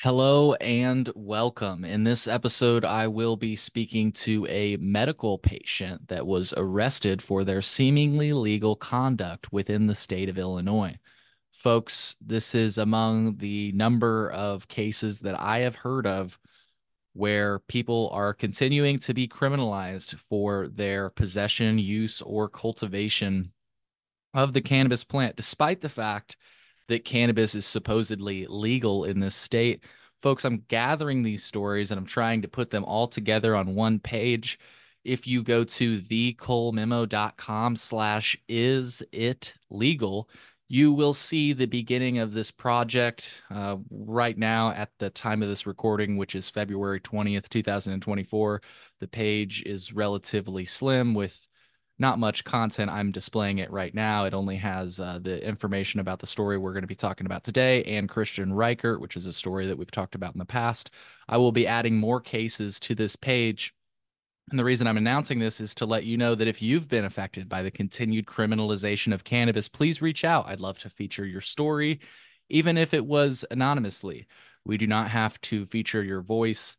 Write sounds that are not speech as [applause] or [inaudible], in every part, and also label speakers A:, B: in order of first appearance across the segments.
A: Hello and welcome. In this episode, I will be speaking to a medical patient that was arrested for their seemingly legal conduct within the state of Illinois. Folks, this is among the number of cases that I have heard of where people are continuing to be criminalized for their possession, use, or cultivation of the cannabis plant, despite the fact that cannabis is supposedly legal in this state. Folks, I'm gathering these stories and I'm trying to put them all together on one page. If you go to thecolememo.com slash is it legal, you will see the beginning of this project uh, right now at the time of this recording, which is February 20th, 2024. The page is relatively slim with not much content. I'm displaying it right now. It only has uh, the information about the story we're going to be talking about today and Christian Reichert, which is a story that we've talked about in the past. I will be adding more cases to this page. And the reason I'm announcing this is to let you know that if you've been affected by the continued criminalization of cannabis, please reach out. I'd love to feature your story, even if it was anonymously. We do not have to feature your voice,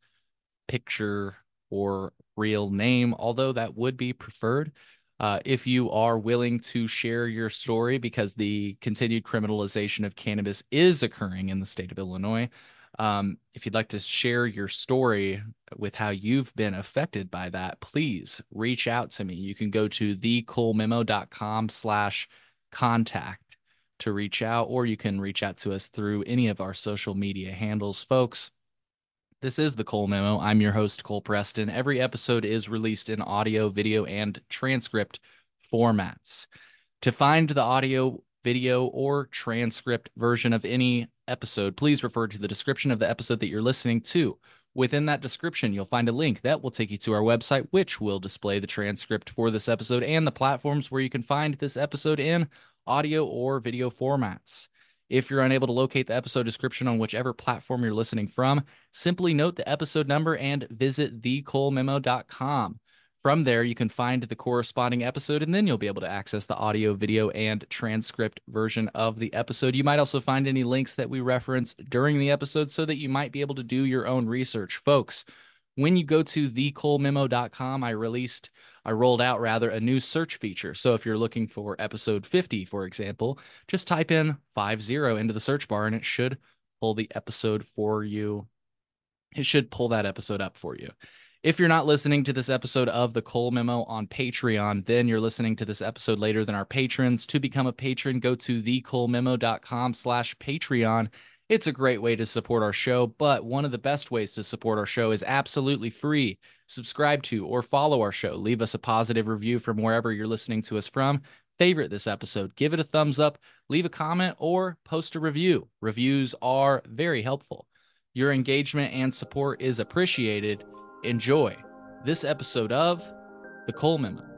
A: picture, or real name, although that would be preferred. Uh, if you are willing to share your story because the continued criminalization of cannabis is occurring in the state of Illinois, um, if you'd like to share your story with how you've been affected by that, please reach out to me. You can go to thecolememo.com slash contact to reach out, or you can reach out to us through any of our social media handles, folks. This is the Cole Memo. I'm your host, Cole Preston. Every episode is released in audio, video, and transcript formats. To find the audio, video, or transcript version of any episode, please refer to the description of the episode that you're listening to. Within that description, you'll find a link that will take you to our website, which will display the transcript for this episode and the platforms where you can find this episode in audio or video formats. If you're unable to locate the episode description on whichever platform you're listening from, simply note the episode number and visit thecolememo.com. From there, you can find the corresponding episode, and then you'll be able to access the audio, video, and transcript version of the episode. You might also find any links that we reference during the episode so that you might be able to do your own research. Folks, when you go to thecolememo.com, I released I rolled out rather a new search feature. So if you're looking for episode 50, for example, just type in 50 into the search bar and it should pull the episode for you. It should pull that episode up for you. If you're not listening to this episode of the Cole Memo on Patreon, then you're listening to this episode later than our patrons. To become a patron, go to thecolememo.com slash Patreon it's a great way to support our show, but one of the best ways to support our show is absolutely free. Subscribe to or follow our show. Leave us a positive review from wherever you're listening to us from. Favorite this episode, give it a thumbs up, leave a comment, or post a review. Reviews are very helpful. Your engagement and support is appreciated. Enjoy this episode of The Cole Memo.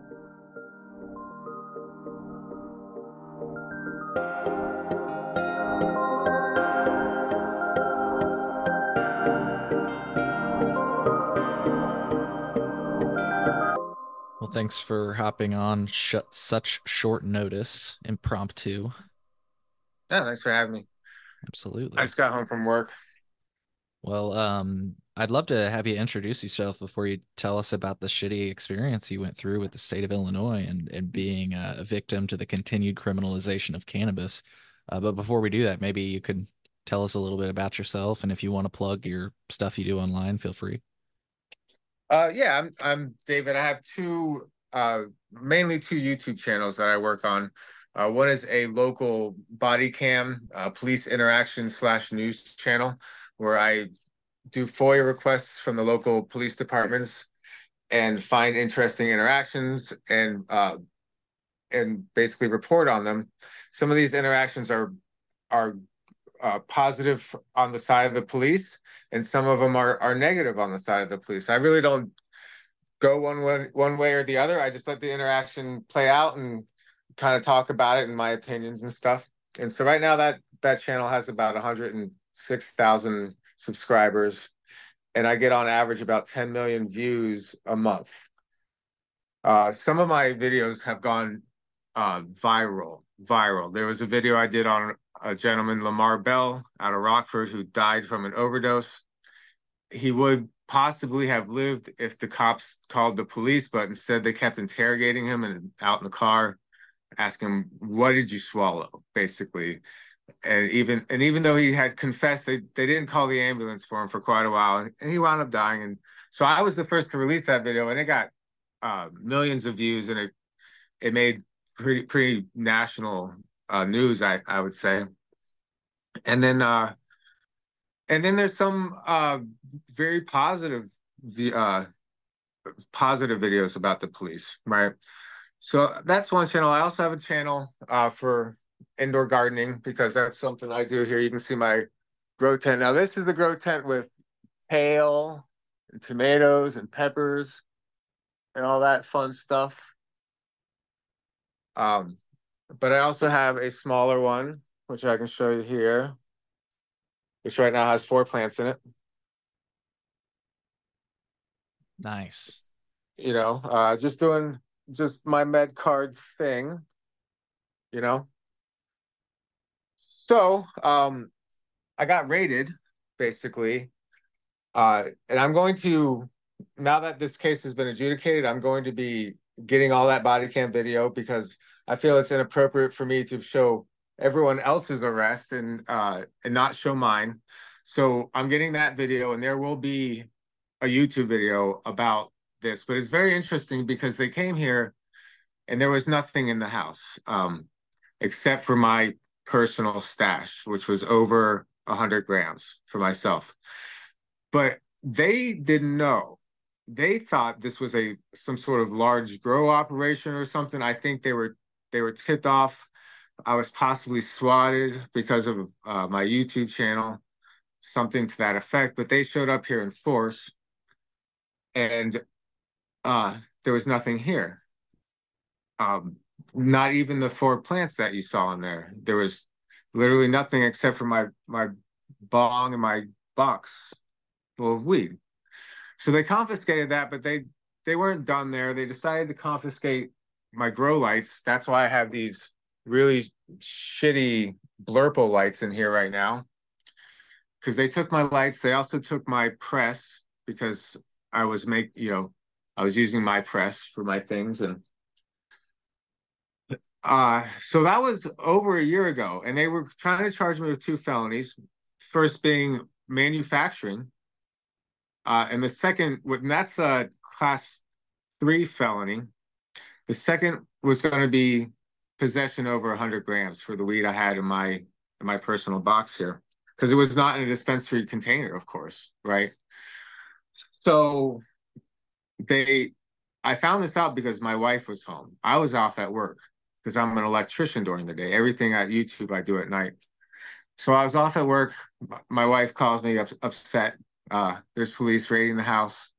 A: Thanks for hopping on sh- such short notice, impromptu.
B: Yeah, thanks for having me.
A: Absolutely.
B: I just got home from work.
A: Well, um, I'd love to have you introduce yourself before you tell us about the shitty experience you went through with the state of Illinois and and being a victim to the continued criminalization of cannabis. Uh, but before we do that, maybe you could tell us a little bit about yourself, and if you want to plug your stuff you do online, feel free.
B: Uh, yeah, I'm I'm David. I have two, uh, mainly two YouTube channels that I work on. Uh, one is a local body cam uh, police interaction slash news channel where I do FOIA requests from the local police departments and find interesting interactions and uh, and basically report on them. Some of these interactions are are uh, positive on the side of the police, and some of them are are negative on the side of the police. I really don't go one way one way or the other. I just let the interaction play out and kind of talk about it and my opinions and stuff. And so right now that that channel has about 106,000 subscribers and I get on average about 10 million views a month. Uh, some of my videos have gone uh, viral. Viral. There was a video I did on a gentleman, Lamar Bell, out of Rockford, who died from an overdose. He would possibly have lived if the cops called the police, but instead they kept interrogating him and out in the car, asking him, "What did you swallow?" Basically, and even and even though he had confessed, they they didn't call the ambulance for him for quite a while, and he wound up dying. And so I was the first to release that video, and it got uh, millions of views, and it it made pretty pretty national uh, news, I I would say. And then uh, and then there's some uh, very positive uh, positive videos about the police, right? So that's one channel. I also have a channel uh, for indoor gardening because that's something I do here. You can see my grow tent. Now this is the grow tent with kale and tomatoes and peppers and all that fun stuff. Um, but I also have a smaller one, which I can show you here, which right now has four plants in it.
A: Nice.
B: You know, uh, just doing just my med card thing, you know. So, um, I got raided basically. Uh, and I'm going to now that this case has been adjudicated, I'm going to be getting all that body cam video because I feel it's inappropriate for me to show everyone else's arrest and uh, and not show mine. So I'm getting that video, and there will be a YouTube video about this. But it's very interesting because they came here, and there was nothing in the house um, except for my personal stash, which was over 100 grams for myself. But they didn't know they thought this was a some sort of large grow operation or something. I think they were they were tipped off. I was possibly swatted because of uh, my YouTube channel, something to that effect. But they showed up here in force, and uh, there was nothing here. Um, not even the four plants that you saw in there. There was literally nothing except for my my bong and my box full of weed. So they confiscated that, but they they weren't done there. They decided to confiscate my grow lights. That's why I have these really shitty blurple lights in here right now. Because they took my lights. They also took my press because I was make you know I was using my press for my things and uh so that was over a year ago and they were trying to charge me with two felonies first being manufacturing uh, and the second, and that's a class three felony. The second was going to be possession over 100 grams for the weed I had in my in my personal box here, because it was not in a dispensary container, of course, right? So they, I found this out because my wife was home. I was off at work because I'm an electrician during the day. Everything at YouTube I do at night. So I was off at work. My wife calls me up, upset uh, there's police raiding the house.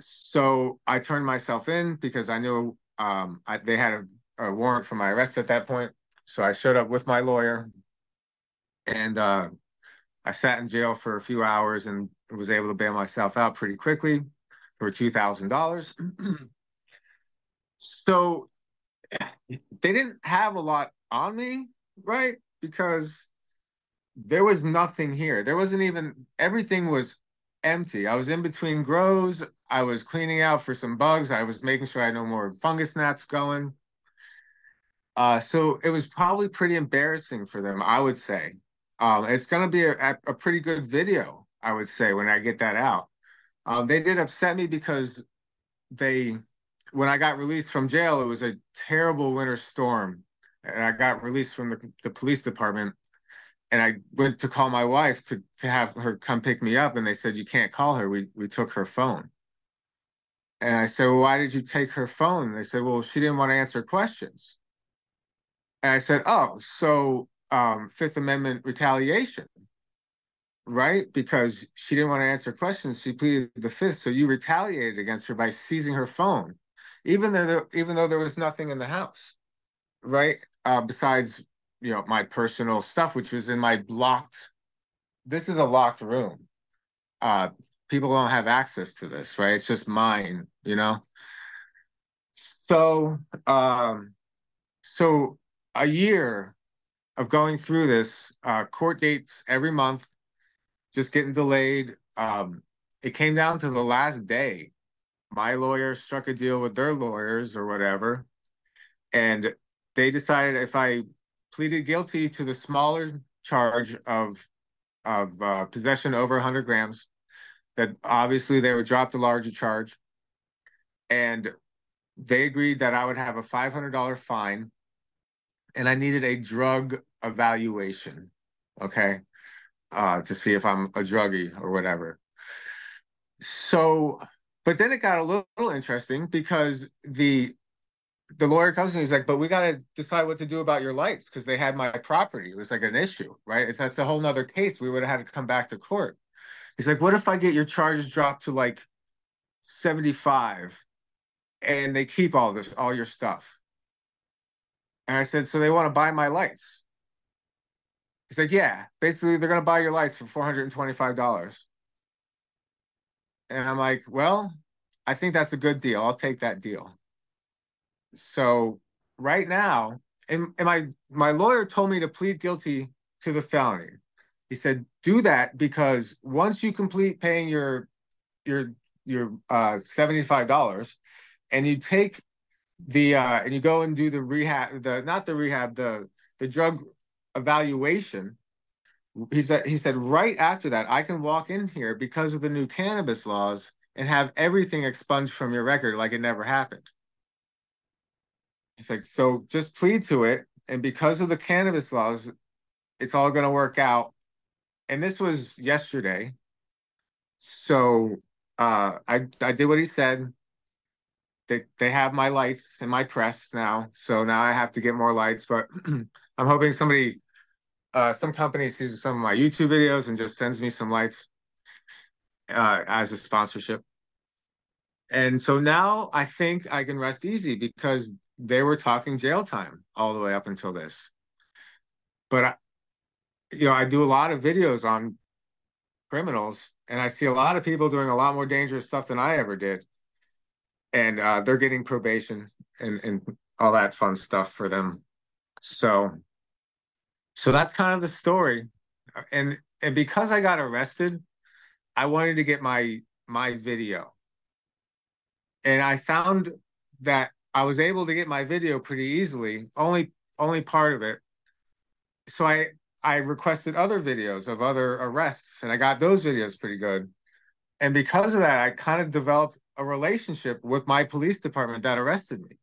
B: So I turned myself in because I knew um, I, they had a, a, warrant for my arrest at that point. So I showed up with my lawyer and uh, I sat in jail for a few hours and was able to bail myself out pretty quickly for $2,000. [clears throat] so they didn't have a lot on me, right? Because there was nothing here. There wasn't even everything was empty. I was in between grows. I was cleaning out for some bugs. I was making sure I had no more fungus gnats going. Uh, so it was probably pretty embarrassing for them, I would say. Um, it's going to be a, a, pretty good video, I would say, when I get that out. Um, they did upset me because they, when I got released from jail, it was a terrible winter storm. And I got released from the, the police department and I went to call my wife to to have her come pick me up, and they said you can't call her. We we took her phone. And I said, well, why did you take her phone? they said, well, she didn't want to answer questions. And I said, oh, so um, Fifth Amendment retaliation, right? Because she didn't want to answer questions, she pleaded the fifth. So you retaliated against her by seizing her phone, even though there, even though there was nothing in the house, right? Uh, besides you know my personal stuff which was in my blocked this is a locked room uh people don't have access to this right it's just mine you know so um so a year of going through this, uh, court dates every month, just getting delayed. Um, it came down to the last day. My lawyer struck a deal with their lawyers or whatever, and they decided if I pleaded guilty to the smaller charge of of uh, possession over 100 grams, that obviously they would drop the larger charge, and they agreed that I would have a $500 fine, and I needed a drug evaluation, okay, uh, to see if I'm a druggie or whatever. So, but then it got a little, little interesting because the the lawyer comes and he's like, but we got to decide what to do about your lights because they had my property. It was like an issue, right? It's that's a whole nother case. We would have had to come back to court. He's like, what if I get your charges dropped to like 75 and they keep all this, all your stuff? And I said, so they want to buy my lights. He's like, yeah, basically they're going to buy your lights for $425. And I'm like, well, I think that's a good deal. I'll take that deal. So right now, and, and my my lawyer told me to plead guilty to the felony. He said, do that because once you complete paying your your your uh $75 and you take the uh and you go and do the rehab the not the rehab the the drug evaluation he said he said right after that I can walk in here because of the new cannabis laws and have everything expunged from your record like it never happened. He's like, so just plead to it, and because of the cannabis laws, it's all going to work out. And this was yesterday, so uh, I I did what he said. They they have my lights and my press now, so now I have to get more lights. But [clears throat] I'm hoping somebody uh, some company sees some of my YouTube videos and just sends me some lights uh, as a sponsorship. And so now I think I can rest easy because they were talking jail time all the way up until this. But I, you know, I do a lot of videos on criminals, and I see a lot of people doing a lot more dangerous stuff than I ever did, and uh, they're getting probation and and all that fun stuff for them. So so that's kind of the story. And and because I got arrested, I wanted to get my my video. And I found that I was able to get my video pretty easily, only only part of it. So I I requested other videos of other arrests and I got those videos pretty good. And because of that, I kind of developed a relationship with my police department that arrested me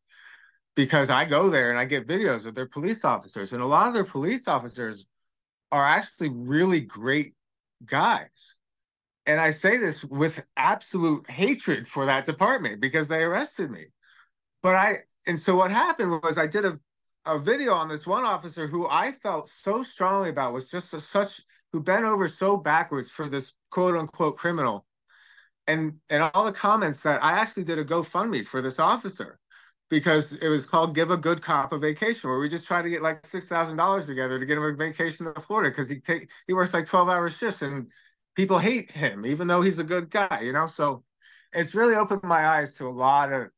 B: because I go there and I get videos of their police officers, and a lot of their police officers are actually really great guys. And I say this with absolute hatred for that department because they arrested me. But I, and so what happened was I did a, a video on this one officer who I felt so strongly about was just a, such, who bent over so backwards for this quote unquote criminal. And, and all the comments that I actually did a GoFundMe for this officer because it was called "Give a Good Cop a Vacation," where we just try to get like six thousand dollars together to get him a vacation to Florida because he take he works like twelve hour shifts and people hate him even though he's a good guy, you know. So it's really opened my eyes to a lot of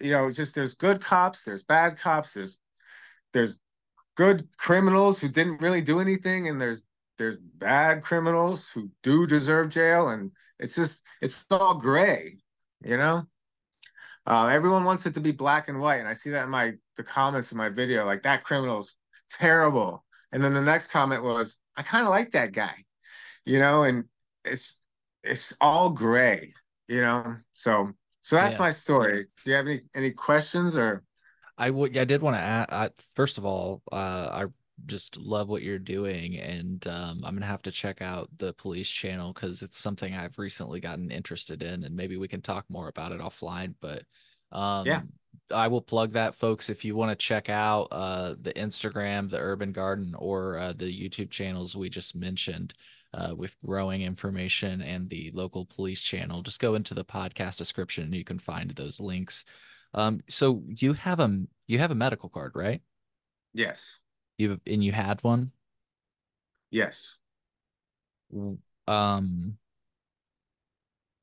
B: you know just there's good cops, there's bad cops, there's there's good criminals who didn't really do anything, and there's there's bad criminals who do deserve jail, and it's just it's all gray, you know. Uh, everyone wants it to be black and white, and I see that in my the comments in my video, like that criminal's terrible. And then the next comment was, I kind of like that guy, you know, and it's it's all gray, you know. So so that's yeah. my story. Do you have any any questions or?
A: I would. I did want to add. I, first of all, uh, I just love what you're doing, and um, I'm gonna have to check out the police channel because it's something I've recently gotten interested in, and maybe we can talk more about it offline. But um, yeah, I will plug that, folks. If you want to check out uh, the Instagram, the Urban Garden, or uh, the YouTube channels we just mentioned. Uh, with growing information and the local police channel, just go into the podcast description and you can find those links. Um, so you have a you have a medical card, right?
B: Yes.
A: You've and you had one?
B: Yes.
A: Um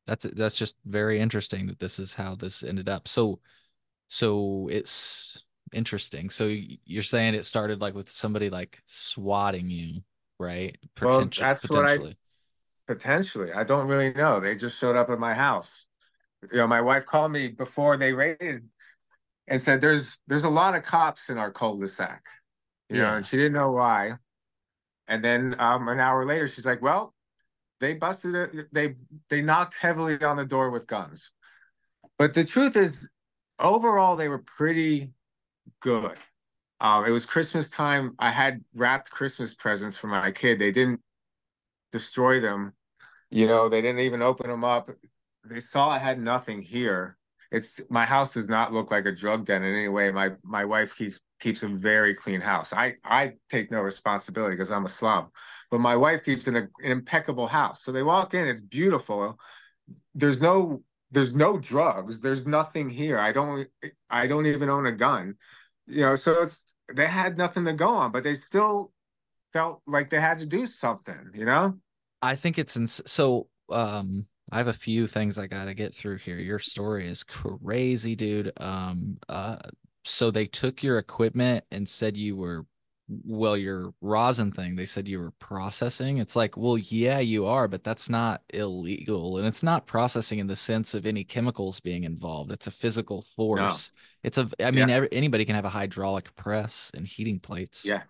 A: that's that's just very interesting that this is how this ended up. So so it's interesting. So you're saying it started like with somebody like swatting you, right?
B: Well,
A: Potenti-
B: that's what I
A: potentially.
B: potentially. I don't really know. They just showed up at my house. You know, my wife called me before they raided and said there's there's a lot of cops in our cul-de-sac. You know, and she didn't know why. And then um an hour later she's like, "Well, they busted it. They they knocked heavily on the door with guns." But the truth is overall they were pretty good. Um, it was Christmas time. I had wrapped Christmas presents for my kid. They didn't destroy them. You know, they didn't even open them up. They saw I had nothing here. It's my house does not look like a drug den in any way. My my wife keeps keeps a very clean house. I I take no responsibility because I'm a slob, but my wife keeps an, an impeccable house. So they walk in, it's beautiful. There's no there's no drugs. There's nothing here. I don't I don't even own a gun. You know, so it's they had nothing to go on, but they still felt like they had to do something, you know?
A: I think it's ins- so um I have a few things I got to get through here. Your story is crazy, dude. Um uh so they took your equipment and said you were well your rosin thing they said you were processing. It's like well yeah you are but that's not illegal and it's not processing in the sense of any chemicals being involved. It's a physical force. It's a i mean
B: Yeah.
A: every, anybody can have a hydraulic press and heating plates.
B: Yeah.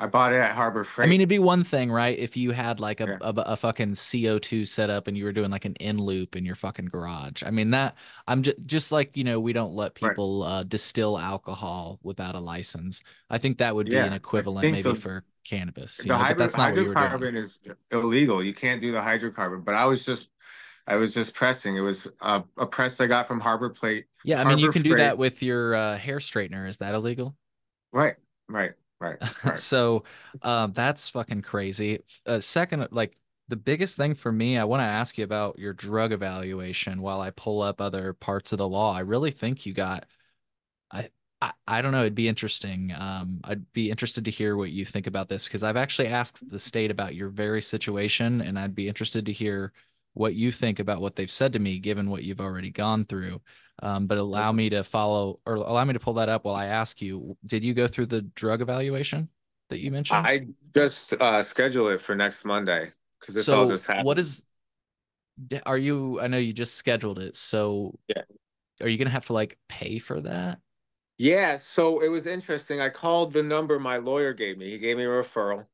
B: I bought it at Harbor Freight.
A: I mean, it'd be one thing, right? If you had like a,
B: Yeah.
A: a, a fucking CO2 setup and you were doing like an in loop in your fucking garage. I mean, that I'm just just like, you know, we don't let
B: Right.
A: people uh, distill alcohol without a license. I think that would be
B: Yeah,
A: an equivalent maybe
B: the-
A: for cannabis, you
B: the
A: know, but
B: hydro,
A: that's not you
B: hydrocarbon is illegal. You can't do the hydrocarbon. But I was just, I was just pressing. It was a, a press I got from Harbor Plate.
A: Yeah, I mean, you
B: Harbor
A: can do that with your uh, hair straightener. Is that illegal?
B: Right, right, right, [laughs] right.
A: so um, that's fucking crazy. Uh, second, like the biggest thing for me, I want to ask you about your drug evaluation while I pull up other parts of the law. I really think you got, I, I, I don't know. It'd be interesting. Um, I'd be interested to hear what you think about this because I've actually asked the state about your very situation, and I'd be interested to hear what you think about what they've said to me, given what you've already gone through. Um, but allow me to follow or allow me to pull that up while I ask you, did you go through the drug evaluation that you mentioned?
B: I just uh schedule it for next Monday because this all just happened.
A: what is are you I know you just scheduled it, so
B: Yeah.
A: are you gonna have to like pay for that?
B: Yeah, so it was interesting. I called the number my lawyer gave me. He gave me a referral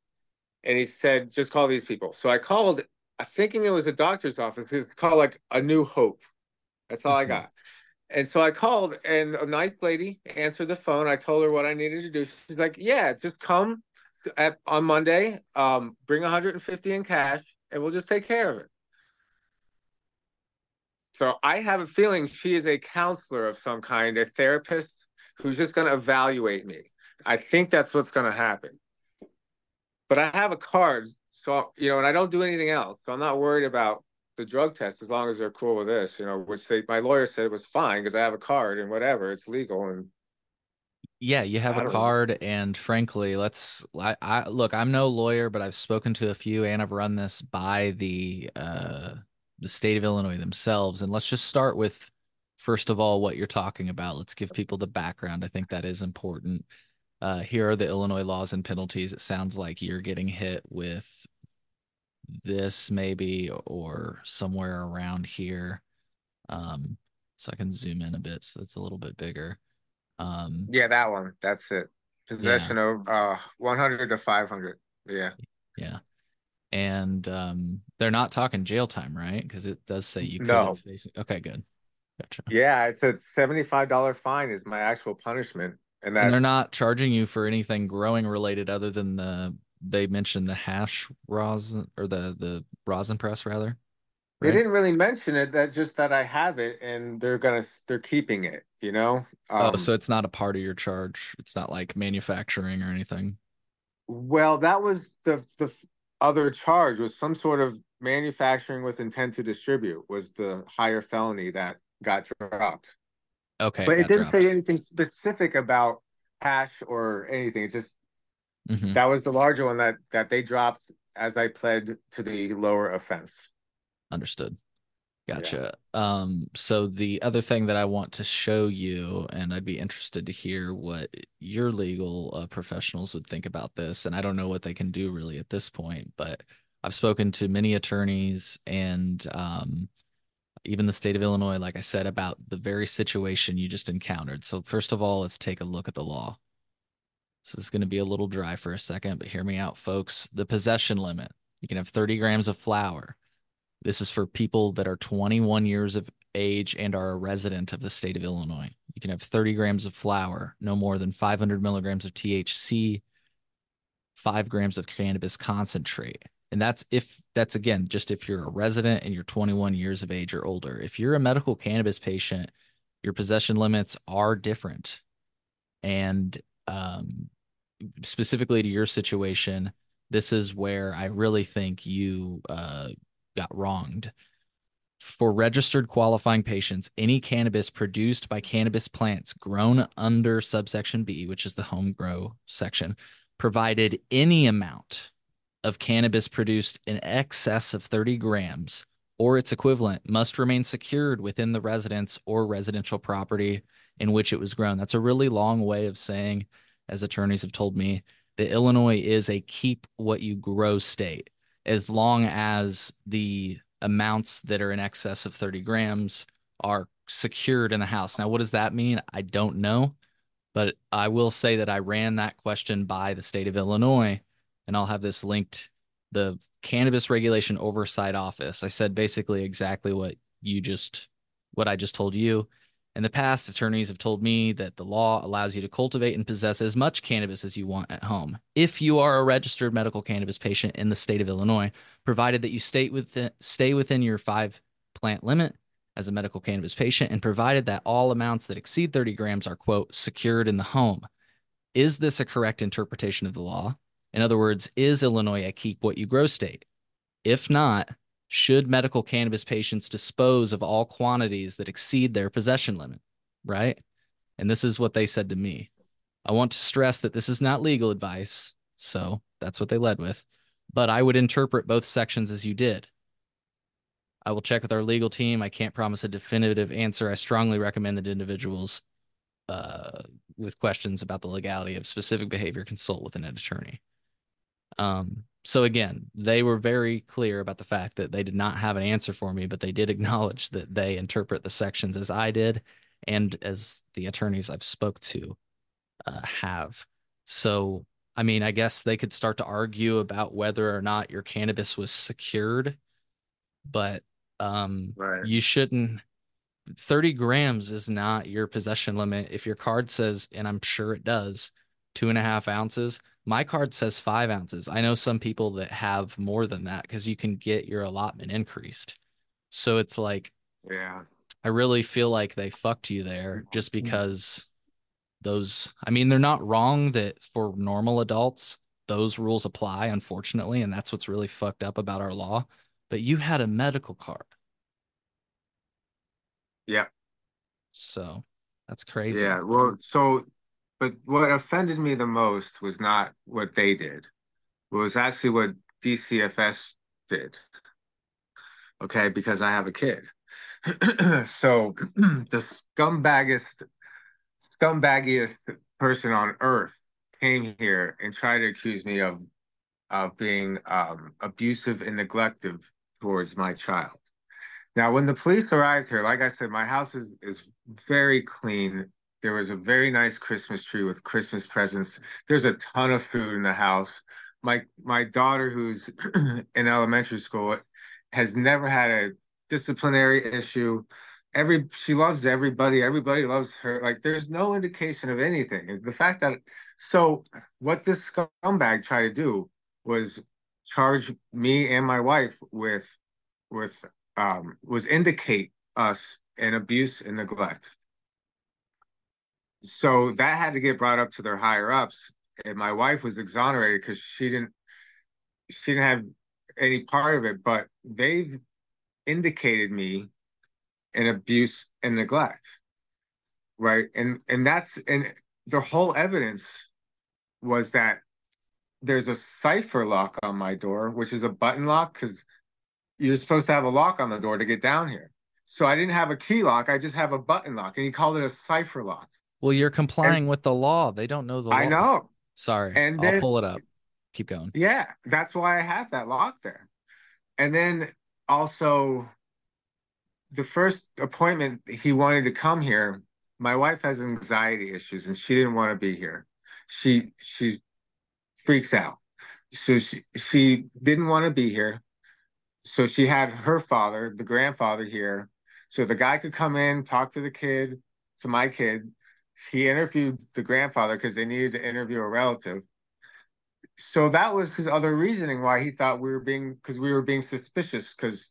B: and he said, just call these people. So I called, thinking it was a doctor's office. It's called like A New Hope. That's all I
A: Mhm.
B: got. And so I called and a nice lady answered the phone. I told her what I needed to do. She's like, yeah, just come at, on Monday, um, bring 150 in cash and we'll just take care of it. So I have a feeling she is a counselor of some kind, a therapist who's just going to evaluate me. I think that's what's going to happen. But I have a card, so you know, and I don't do anything else, so I'm not worried about the drug test as long as they're cool with this. You know, which they, my lawyer said it was fine because I have a card and whatever, it's legal. And
A: Yeah, you have a
B: don't know.
A: card, and frankly, let's. I, I look. I'm no lawyer, but I've spoken to a few, and I've run this by the uh the state of Illinois themselves. And let's just start with first of all what you're talking about. Let's give people the background. I think that is important. Uh, here are the Illinois laws and penalties. It sounds like you're getting hit with this maybe or somewhere around here. Um, so I can zoom in a bit so it's a little bit bigger. Um,
B: yeah, that one, that's it. Possession of uh 100 to 500. Yeah.
A: Yeah. And um they're not talking jail time, right? Because it does say you could
B: No.
A: face Okay, good. Gotcha.
B: Yeah, it's a $75 fine is my actual punishment. And
A: And
B: that
A: they're not charging you for anything growing related other than the they mentioned the hash rosin or the the rosin press rather.
B: They didn't really mention it. That just that I have it, and they're gonna they're keeping it. You know.
A: oh,
B: Um,
A: so it's not a part of your charge. It's not like manufacturing or anything.
B: well, that was the the other charge was some sort of manufacturing with intent to distribute was the higher felony that got dropped.
A: Okay.
B: but it didn't say anything specific about hash or anything. It just
A: Mhm.
B: that was the larger one that that they dropped as I pled to the lower offense.
A: Understood. Gotcha. Yeah. Um, so the other thing that I want to show you, and I'd be interested to hear what your legal uh, professionals would think about this, and I don't know what they can do really at this point, but I've spoken to many attorneys and um, even the state of Illinois, like I said, about the very situation you just encountered. So first of all, let's take a look at the law. This is going to be a little dry for a second, but hear me out, folks. The possession limit. You can have 30 grams of flour this is for people that are 21 years of age and are a resident of the state of Illinois. You can have 30 grams of flour, no more than 500 milligrams of THC, five grams of cannabis concentrate. And that's if that's again just if you're a resident and you're 21 years of age or older. If you're a medical cannabis patient, your possession limits are different. And um, specifically to your situation, this is where I really think you uh, got wronged. For registered qualifying patients, any cannabis produced by cannabis plants grown under subsection B, which is the home grow section, provided any amount of cannabis produced in excess of 30 grams or its equivalent must remain secured within the residence or residential property in which it was grown. That's a really long way of saying, as attorneys have told me, that Illinois is a keep what you grow state as long as the amounts that are in excess of 30 grams are secured in the house. Now, what does that mean? I don't know, but I will say that I ran that question by the state of Illinois, and I'll have this linked. The Cannabis Regulation Oversight Office. I said basically exactly what you just, what I just told you. In the past, attorneys have told me that the law allows you to cultivate and possess as much cannabis as you want at home if you are a registered medical cannabis patient in the state of Illinois, provided that you stay within, stay within your five plant limit as a medical cannabis patient and provided that all amounts that exceed 30 grams are, quote, secured in the home. Is this a correct interpretation of the law? In other words, is Illinois a keep what you grow state? If not, should medical cannabis patients dispose of all quantities that exceed their possession limit? Right. And this is what they said to me. I want to stress that this is not legal advice. So that's what they led with. But I would interpret both sections as you did. I will check with our legal team. I can't promise a definitive answer. I strongly recommend that individuals uh, with questions about the legality of specific behavior consult with an attorney. Um, so again, they were very clear about the fact that they did not have an answer for me, but they did [laughs] acknowledge that they interpret the sections as I did and as the attorneys I've spoke to uh, have. So, I mean, I guess they could start to argue about whether or not your cannabis was secured, but um, right. you shouldn't. 30 grams is not your possession limit. If your card says, and I'm sure it does, two and a half ounces, my card says five ounces. I know some people that have more than that because you can get your allotment increased. So it's like,
B: yeah,
A: I really feel like they fucked you there just mm-hmm. because those, I mean, they're not wrong that for normal adults, those rules apply, unfortunately. And that's what's really fucked up about our law. But you had a medical card.
B: Yeah.
A: So that's crazy.
B: Yeah. Well, so but what offended me the most was not what they did. It was actually what DCFS did. Okay, because I have a kid. [clears throat] so [clears throat] the scumbaggest, scumbaggiest person on earth came here and tried to accuse me of of being um, abusive and neglective towards my child. Now, when the police arrived here, like I said, my house is is very clean there was a very nice Christmas tree with Christmas presents. There's a ton of food in the house. My my daughter, who's [clears throat] in elementary school, has never had a disciplinary issue. Every she loves everybody. Everybody loves her. Like there's no indication of anything. The fact that so what this scumbag tried to do was charge me and my wife with with um was indicate us in abuse and neglect so that had to get brought up to their higher ups and my wife was exonerated because she didn't she didn't have any part of it but they've indicated me an abuse and neglect right and and that's and the whole evidence was that there's a cipher lock on my door which is a button lock because you're supposed to have a lock on the door to get down here So I didn't have a key lock. I just have a button lock, and he called it a cipher lock.
A: Well, you're complying and, with the law. They don't know the law.
B: I know.
A: Sorry. And I'll then, pull it up. Keep going.
B: Yeah, that's why I have that lock there. And then also the first appointment he wanted to come here, my wife has anxiety issues and she didn't want to be here. She she freaks out. So she she didn't want to be here. So she had her father, the grandfather here. So the guy could come in, talk to the kid, to my kid. He interviewed the grandfather because they needed to interview a relative. So that was his other reasoning why he thought we were being because we were being suspicious because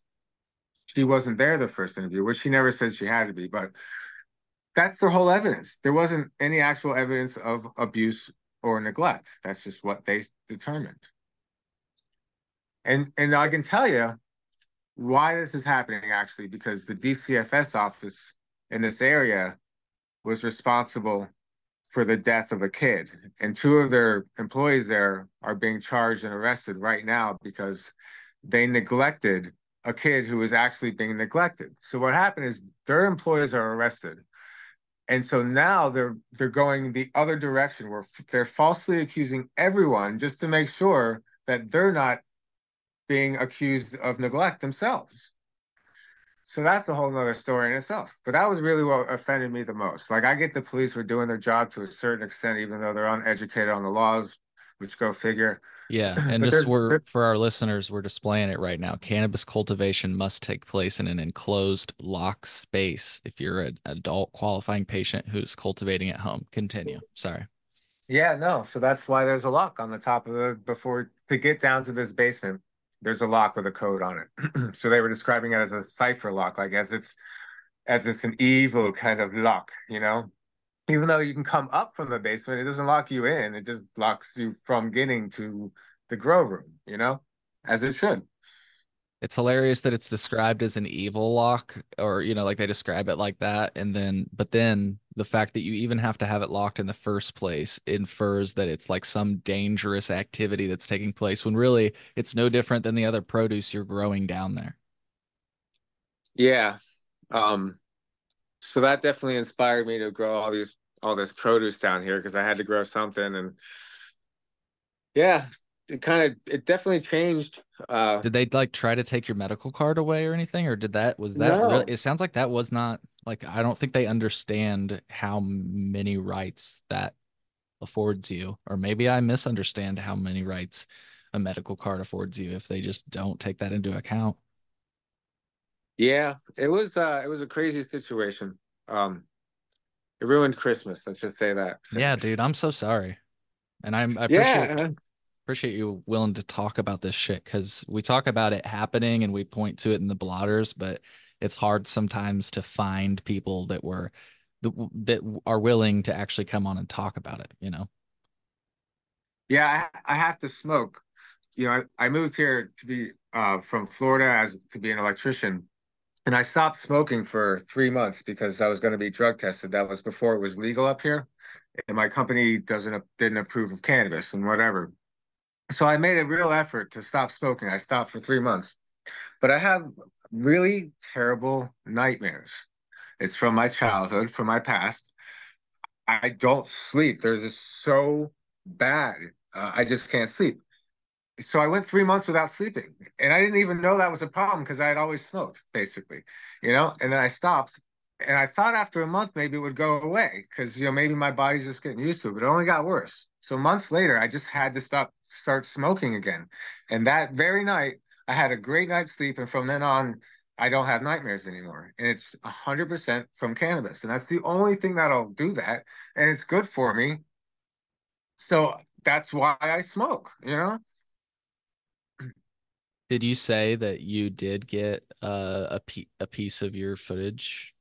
B: she wasn't there the first interview, which she never said she had to be. But that's the whole evidence. There wasn't any actual evidence of abuse or neglect. That's just what they determined. And and I can tell you why this is happening actually because the DCFS office in this area was responsible for the death of a kid and two of their employees there are being charged and arrested right now because they neglected a kid who was actually being neglected. So what happened is their employees are arrested. And so now they're they're going the other direction where they're falsely accusing everyone just to make sure that they're not being accused of neglect themselves. So that's a whole nother story in itself. But that was really what offended me the most. Like I get the police were doing their job to a certain extent, even though they're uneducated on the laws, which go figure.
A: Yeah, [laughs] and just we're for our listeners, we're displaying it right now. Cannabis cultivation must take place in an enclosed, locked space. If you're an adult qualifying patient who's cultivating at home, continue. Sorry.
B: Yeah, no. So that's why there's a lock on the top of the before to get down to this basement. There's a lock with a code on it. [clears throat] so they were describing it as a cipher lock, like as it's as it's an evil kind of lock, you know even though you can come up from the basement, it doesn't lock you in. It just locks you from getting to the grow room, you know, as it should.
A: It's hilarious that it's described as an evil lock, or you know, like they describe it like that, and then, but then the fact that you even have to have it locked in the first place infers that it's like some dangerous activity that's taking place. When really, it's no different than the other produce you're growing down there.
B: Yeah, um, so that definitely inspired me to grow all these all this produce down here because I had to grow something and yeah, it kind of it definitely changed. Uh,
A: did they like try to take your medical card away or anything, or did that was that no. really? It sounds like that was not like I don't think they understand how many rights that affords you, or maybe I misunderstand how many rights a medical card affords you if they just don't take that into account.
B: Yeah, it was uh it was a crazy situation. Um it ruined Christmas, I should say that.
A: Yeah, dude, I'm so sorry. And I'm I appreciate yeah. Appreciate you willing to talk about this shit cuz we talk about it happening and we point to it in the blotters, but it's hard sometimes to find people that were that are willing to actually come on and talk about it, you know.
B: Yeah, I, I have to smoke. You know, I, I moved here to be uh, from Florida as to be an electrician and I stopped smoking for three months because I was going to be drug tested. That was before it was legal up here, and my company doesn't didn't approve of cannabis and whatever. So I made a real effort to stop smoking. I stopped for three months, but I have really terrible nightmares. It's from my childhood, from my past. I don't sleep. There's just so bad. Uh, I just can't sleep so I went three months without sleeping, and I didn't even know that was a problem because I had always smoked, basically, you know. And then I stopped, and I thought after a month maybe it would go away because you know maybe my body's just getting used to it, but it only got worse. So months later, I just had to stop, start smoking again, and that very night I had a great night's sleep, and from then on. I don't have nightmares anymore. And it's 100% from cannabis. And that's the only thing that'll do that. And it's good for me. So that's why I smoke, you know?
A: Did you say that you did get uh, a pe- a piece of your footage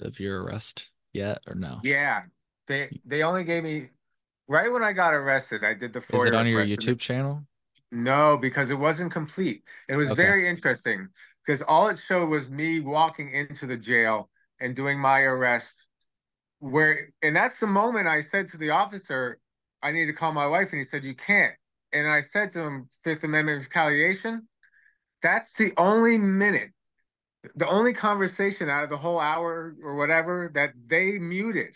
A: of your arrest yet, or no?
B: Yeah, they they only gave me right when I got arrested. I did the.
A: Is it on your YouTube channel?
B: No, because it wasn't complete. It was okay. very interesting because all it showed was me walking into the jail and doing my arrest. Where and that's the moment I said to the officer, "I need to call my wife," and he said, "You can't." And I said to him, Fifth Amendment retaliation." That's the only minute the only conversation out of the whole hour or whatever that they muted.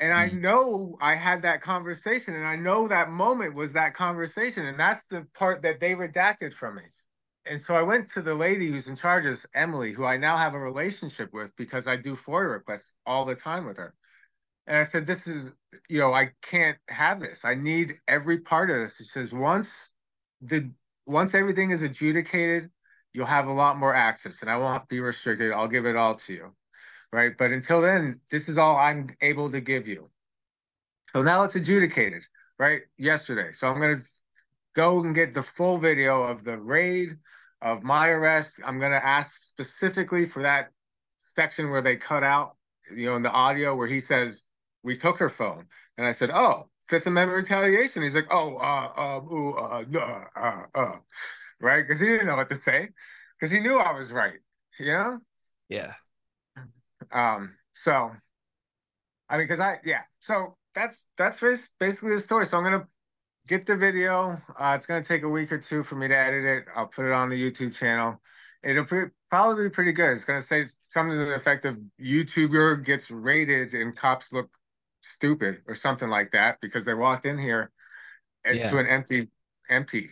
B: And I
A: Mm.
B: know I had that conversation, and I know that moment was that conversation, and that's the part that they redacted from me. And so I went to the lady who's in charge of Emily, who I now have a relationship with because I do FOIA requests all the time with her. And I said, This is, you know, I can't have this. I need every part of this. She says, once the once everything is adjudicated, you'll have a lot more access and I won't be restricted. I'll give it all to you. Right. But until then, this is all I'm able to give you. So now it's adjudicated, right? Yesterday. So I'm gonna go and get the full video of the raid of my arrest. I'm gonna ask specifically for that section where they cut out, you know, in the audio where he says, We took her phone. And I said, Oh, Fifth Amendment retaliation. He's like, Oh, uh, um, ooh, uh, uh, uh, uh, right? Because he didn't know what to say, because he knew I was right, you know?
A: Yeah.
B: Um, so I mean, because I yeah, so that's that's basically the story. So I'm gonna get the video. Uh, it's gonna take a week or two for me to edit it. I'll put it on the YouTube channel. It'll pre- probably be pretty good. It's gonna say something to the effect of YouTuber gets raided and cops look stupid or something like that because they walked in here
A: Yeah.
B: to an empty, empty,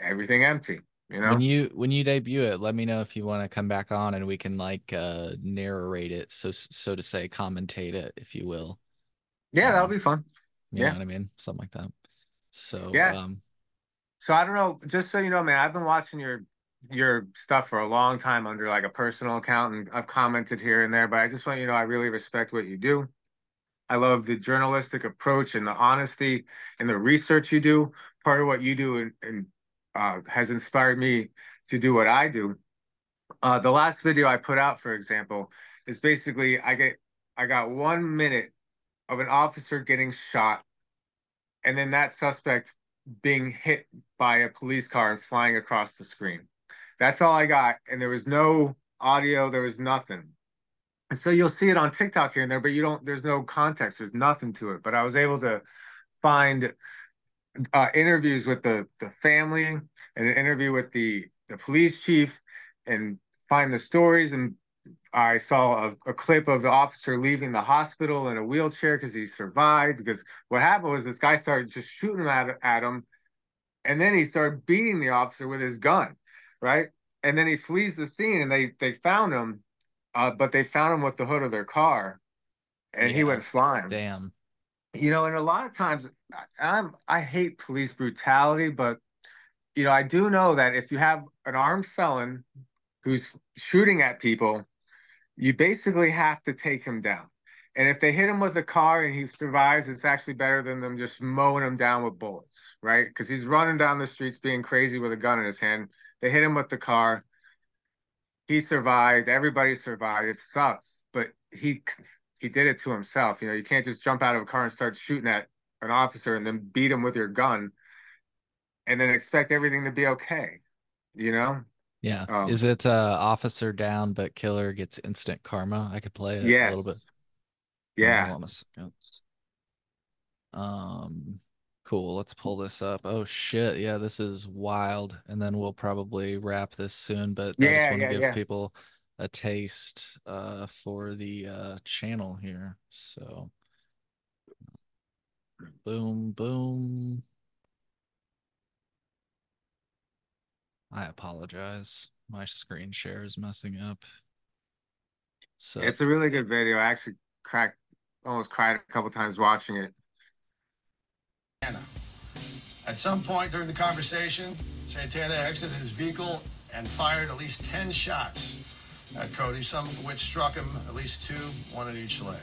B: everything empty. You know,
A: When you when you debut it, let me know if you want to come back on and we can like uh narrate it, so so to say, commentate it, if you will.
B: yeah, that'll
A: Um,
B: be fun.
A: You
B: Yeah.
A: know what I mean? Something like that. So
B: Yeah.
A: um
B: So I don't know, just so you know, man, I've been watching your your stuff for a long time under like a personal account and I've commented here and there, but I just want you to know I really respect what you do. I love the journalistic approach and the honesty and the research you do. Part of what you do and, and uh, has inspired me to do what I do. Uh, the last video I put out, for example, is basically I get I got one minute of an officer getting shot, and then that suspect being hit by a police car and flying across the screen. That's all I got, and there was no audio, there was nothing. And so you'll see it on TikTok here and there, but you don't. There's no context. There's nothing to it. But I was able to find uh, interviews with the the family and an interview with the the police chief, and find the stories. And I saw a, a clip of the officer leaving the hospital in a wheelchair because he survived. Because what happened was this guy started just shooting at at him, and then he started beating the officer with his gun, right? And then he flees the scene, and they they found him, uh, but they found him with the hood of their car, and he went flying.
A: damn.
B: You know, and a lot of times I'm I hate police brutality, but you know, I do know that if you have an armed felon who's shooting at people, you basically have to take him down. And if they hit him with a car and he survives, it's actually better than them just mowing him down with bullets, right? Because he's running down the streets being crazy with a gun in his hand. They hit him with the car. He survived. Everybody survived. It sucks, but he he did it to himself. You know, you can't just jump out of a car and start shooting at an officer and then beat him with your gun and then expect everything to be okay. You know?
A: Yeah.
B: Um,
A: Is it uh officer down but killer gets instant karma? I could play it
B: yes.
A: a little bit.
B: Yeah.
A: Hold on a second. Um, cool. Let's pull this up. Oh shit, yeah, this is wild. And then we'll probably wrap this soon. But I just want to
B: yeah,
A: give
B: yeah.
A: people a taste uh for the uh channel here. So boom, boom. I apologize. My screen share is messing up. So
B: It's a really good video. I actually cracked, almost cried a couple times watching it.
C: At some point during the conversation, Santana exited his vehicle and fired at least 10 shots at Cody, some of which struck him at least two, one at each leg.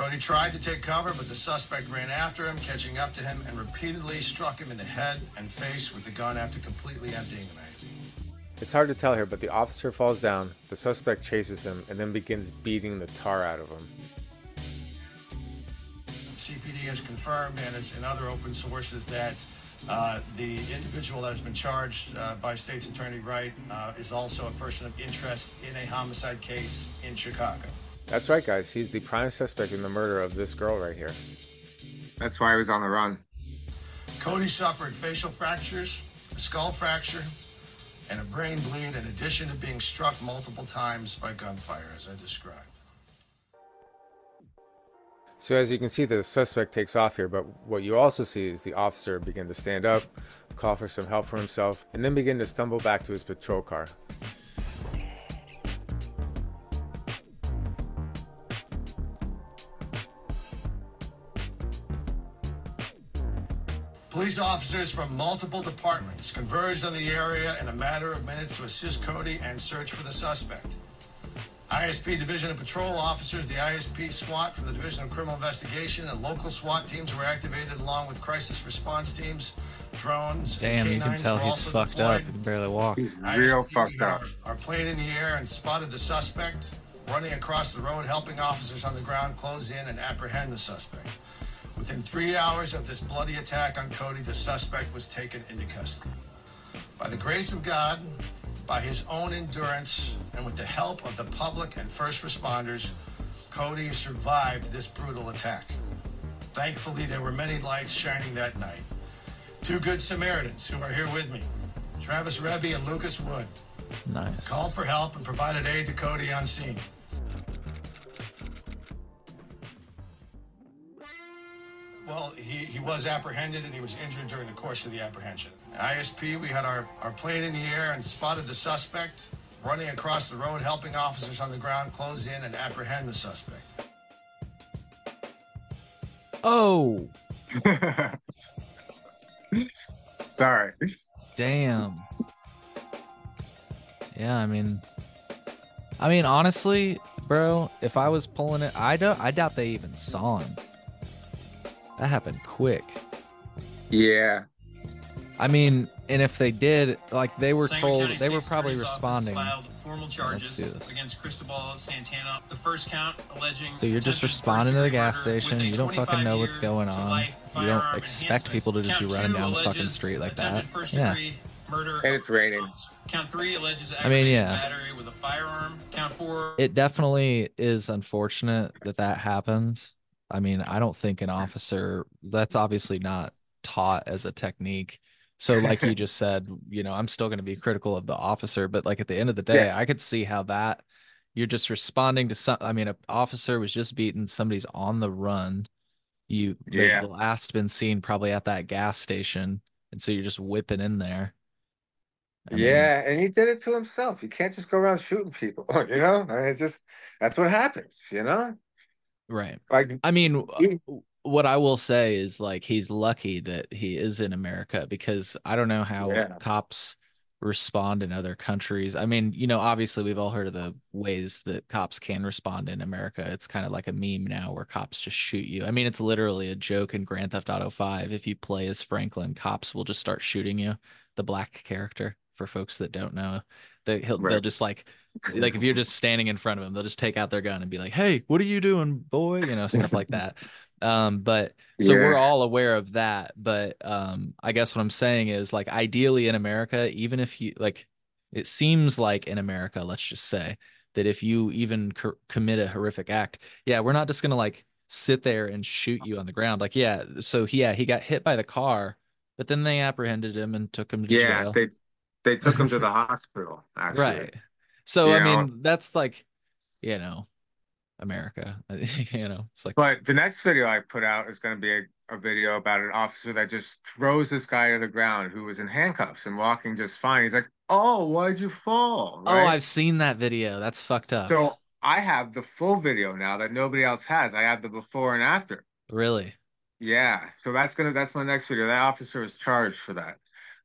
C: Cody tried to take cover, but the suspect ran after him, catching up to him, and repeatedly struck him in the head and face with the gun after completely emptying the magazine.
D: It's hard to tell here, but the officer falls down, the suspect chases him, and then begins beating the tar out of him.
C: CPD has confirmed, and it's in other open sources, that uh, the individual that has been charged uh, by State's Attorney Wright uh, is also a person of interest in a homicide case in Chicago.
D: That's right, guys. He's the prime suspect in the murder of this girl right here.
B: That's why he was on the run.
C: Cody suffered facial fractures, a skull fracture, and a brain bleed in addition to being struck multiple times by gunfire, as I described.
D: So as you can see, the suspect takes off here, but what you also see is the officer begin to stand up, call for some help for himself, and then begin to stumble back to his patrol car.
C: Police officers from multiple departments converged on the area in a matter of minutes to assist Cody and search for the suspect. ISP Division of Patrol officers, the ISP SWAT from the Division of Criminal Investigation, and local SWAT teams were activated along with crisis response teams, drones.
A: Damn,
C: and
A: you can tell he's
C: also
A: fucked
C: deployed.
A: up. He can barely walk.
B: He's
C: ISP
B: real fucked up.
C: Are plane in the air and spotted the suspect running across the road, helping officers on the ground close in and apprehend the suspect. Within three hours of this bloody attack on Cody, the suspect was taken into custody. By the grace of God, by his own endurance, and with the help of the public and first responders, Cody survived this brutal attack. Thankfully, there were many lights shining that night. Two good Samaritans who are here with me, Travis Rebbe and Lucas Wood,
A: Nice.
C: called for help and provided aid to Cody on scene. Well, he, he was apprehended and he was injured during the course of the apprehension. ISP, we had our, our plane in the air and spotted the suspect running across the road, helping officers on the ground close in and apprehend the suspect.
A: Oh, [laughs]
B: Sorry.
A: damn. Yeah, I mean, I mean, honestly, bro, if I was pulling it, I don't, I doubt they even saw him. That happened quick.
B: Yeah.
A: I mean, and if they did, like they were
E: Sangamon
A: told,
E: County
A: they were probably responding.
E: Filed formal charges
A: do this.
E: against Cristobal Santana. The first count alleging.
A: So you're just responding to the gas station. You don't fucking know what's going on. You don't expect people to just
E: Count
A: be running down the fucking street like that. Yeah.
E: Murder
B: And it's raining.
E: Count three alleges
A: I mean,
E: aggravated
A: yeah.
E: battery with a firearm. Count four.
A: It definitely is unfortunate that that happened. I mean, I don't think an officer, that's obviously not taught as a technique. So, like you [laughs] just said, you know, I'm still going to be critical of the officer, but like at the end of the day,
B: Yeah.
A: I could see how that you're just responding to some. I mean, an officer was just beaten, somebody's on the run. You,
B: Yeah.
A: last been seen probably at that gas station. And so you're just whipping in there. I mean,
B: yeah, and he did it to himself. You can't just go around shooting people, [laughs] you know? I mean, it's just that's what happens, you know?
A: Right.
B: Like
A: I mean,
B: Yeah.
A: Uh, w- what I will say is like he's lucky that he is in America because I don't know how
B: Yeah.
A: cops respond in other countries. I mean, you know, obviously we've all heard of the ways that cops can respond in America. It's kind of like a meme now where cops just shoot you. I mean, it's literally a joke in Grand Theft Auto 5. If you play as Franklin, cops will just start shooting you, the black character for folks that don't know. They he'll, they'll just like [laughs] like if you're just standing in front of them, they'll just take out their gun and be like, "Hey, what are you doing, boy?" You know, stuff like that. Um, but so we're all aware of that. But um, I guess what I'm saying is like ideally in America, even if you like, it seems like in America, let's just say that if you even co- commit a horrific act, yeah, we're not just gonna like sit there and shoot you on the ground. Like, yeah, so yeah, he got hit by the car, but then they apprehended him and took him to
B: yeah,
A: jail.
B: they they took him to [laughs] the hospital, actually.
A: Right. So
B: You
A: I
B: know?
A: mean, that's like, you know, America. [laughs] you know, it's like
B: But the next video I put out is going to be a, a video about an officer that just throws this guy to the ground who was in handcuffs and walking just fine. He's like, "Oh, why'd you fall?"
A: oh, I've seen that video. That's fucked up.
B: So I have the full video now that nobody else has. I have the before and after.
A: really?
B: Yeah, so that's gonna that's my next video. That officer is charged for that.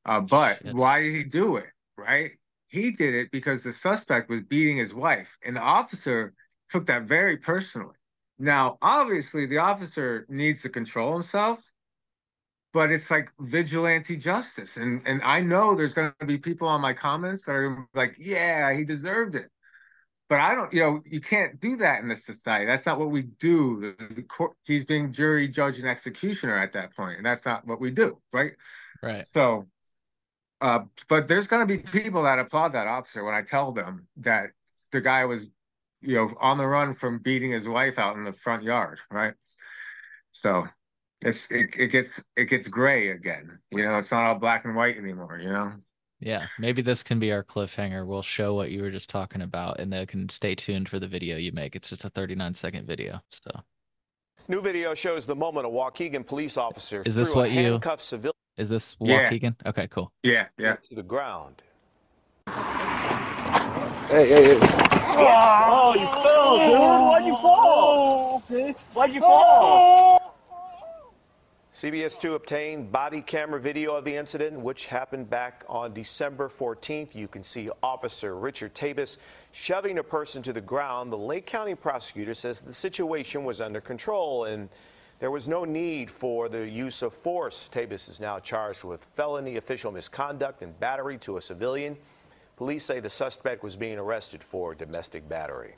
B: Uh, but
A: Shit.
B: why did he do it? Right? He did it because the suspect was beating his wife, and the officer took that very personally. Now, obviously, the officer needs to control himself, but it's like vigilante justice, and and I know there's gonna be people on my comments that are like, "Yeah, he deserved it." But I don't, you know, you can't do that in this society. That's not what we do. The, the court, he's being jury, judge, and executioner at that point, and that's not what we do, right?
A: Right.
B: So, uh, but there's going to be people that applaud that officer when I tell them that the guy was, you know, on the run from beating his wife out in the front yard, right? So, it's it, it gets it gets gray again. You know, it's not all black and white anymore. You know.
A: Yeah, maybe this can be our cliffhanger. We'll show what you were just talking about, and they can stay tuned for the video you make. It's just a 39 second video. So,
F: New video shows the moment a Waukegan police officer
A: Is this
F: threw
A: what
F: a
A: you-
F: handcuffed civilian
A: is this
B: Yeah.
A: Waukegan? Okay, cool.
B: Yeah, yeah.
F: to the ground.
G: Hey, hey, hey.
H: Oh, you fell, dude. Why'd you fall? Why'd you fall?
F: CBS 2 obtained body camera video of the incident, which happened back on December 14th. You can see Officer Richard Tabus shoving a person to the ground. The Lake County prosecutor says the situation was under control and there was no need for the use of force. Tabus is now charged with felony official misconduct and battery to a civilian. Police say the suspect was being arrested for domestic battery.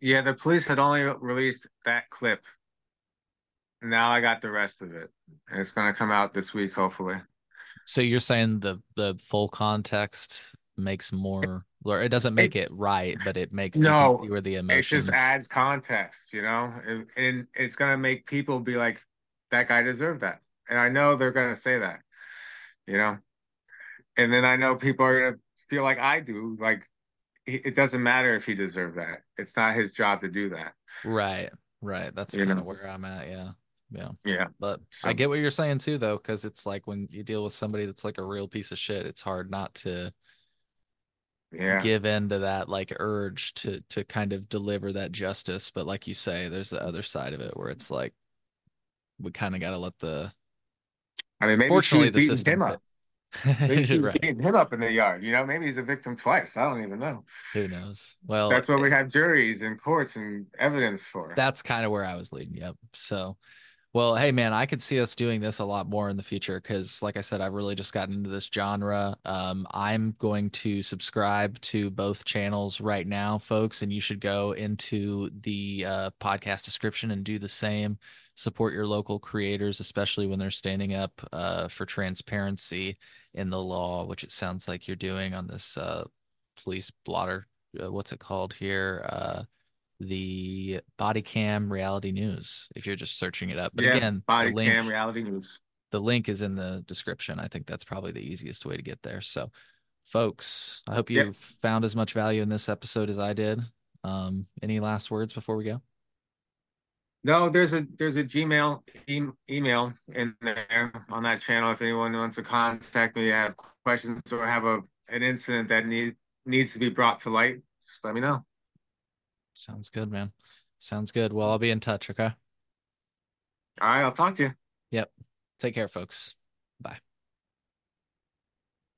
B: Yeah, the police had only released that clip. Now I got the rest of it. And it's gonna come out this week, hopefully.
A: So you're saying the the full context makes more, or it doesn't make it, right, but it makes
B: No,
A: see where the
B: It just adds context, you know, and, and it's gonna make people be like, that guy deserved that. And I know they're gonna say that, you know. And then I know people are gonna feel like I do, like it doesn't matter if he deserved that. It's not his job to do that.
A: Right, right. That's kind of where I'm at. Yeah, yeah.
B: Yeah.
A: But
B: So-
A: I get what you're saying too, though, because it's like when you deal with somebody that's like a real piece of shit, it's hard not to
B: Yeah.
A: give in to that like urge to to kind of deliver that justice. But like you say, there's the other side of it where it's like we kind of got to let the.
B: I mean maybe
A: Fortunately, the system
B: him up. Maybe [laughs] she's
A: right.
B: beating him up in the yard. You know, maybe he's a victim twice. I don't even know.
A: Who knows? Well,
B: That's what we have juries and courts and evidence for.
A: that's kind of where I was leading. Yep. So, well, hey man, I could see us doing this a lot more in the future because, like I said, I've really just gotten into this genre. Um, I'm going to subscribe to both channels right now, folks, and you should go into the uh, podcast description and do the same. Support your local creators, especially when they're standing up uh, for transparency in the law, which it sounds like you're doing on this uh, police blotter. Uh, what's it called here? The body cam reality news if you're just searching it up but
B: yeah,
A: again
B: body
A: link
B: cam reality news.
A: the link is in the description i think that's probably the easiest way to get there so folks i hope you
B: Yep.
A: found as much value in this episode as i did um any last words before we go
B: No, there's a there's a Gmail e- email in there on that channel. If anyone wants to contact me, have questions or have a an incident that need needs to be brought to light, just let me know.
A: Sounds good man. Sounds good. Well i'll be in touch okay?
B: All right, I'll talk to you.
A: yep. Take care folks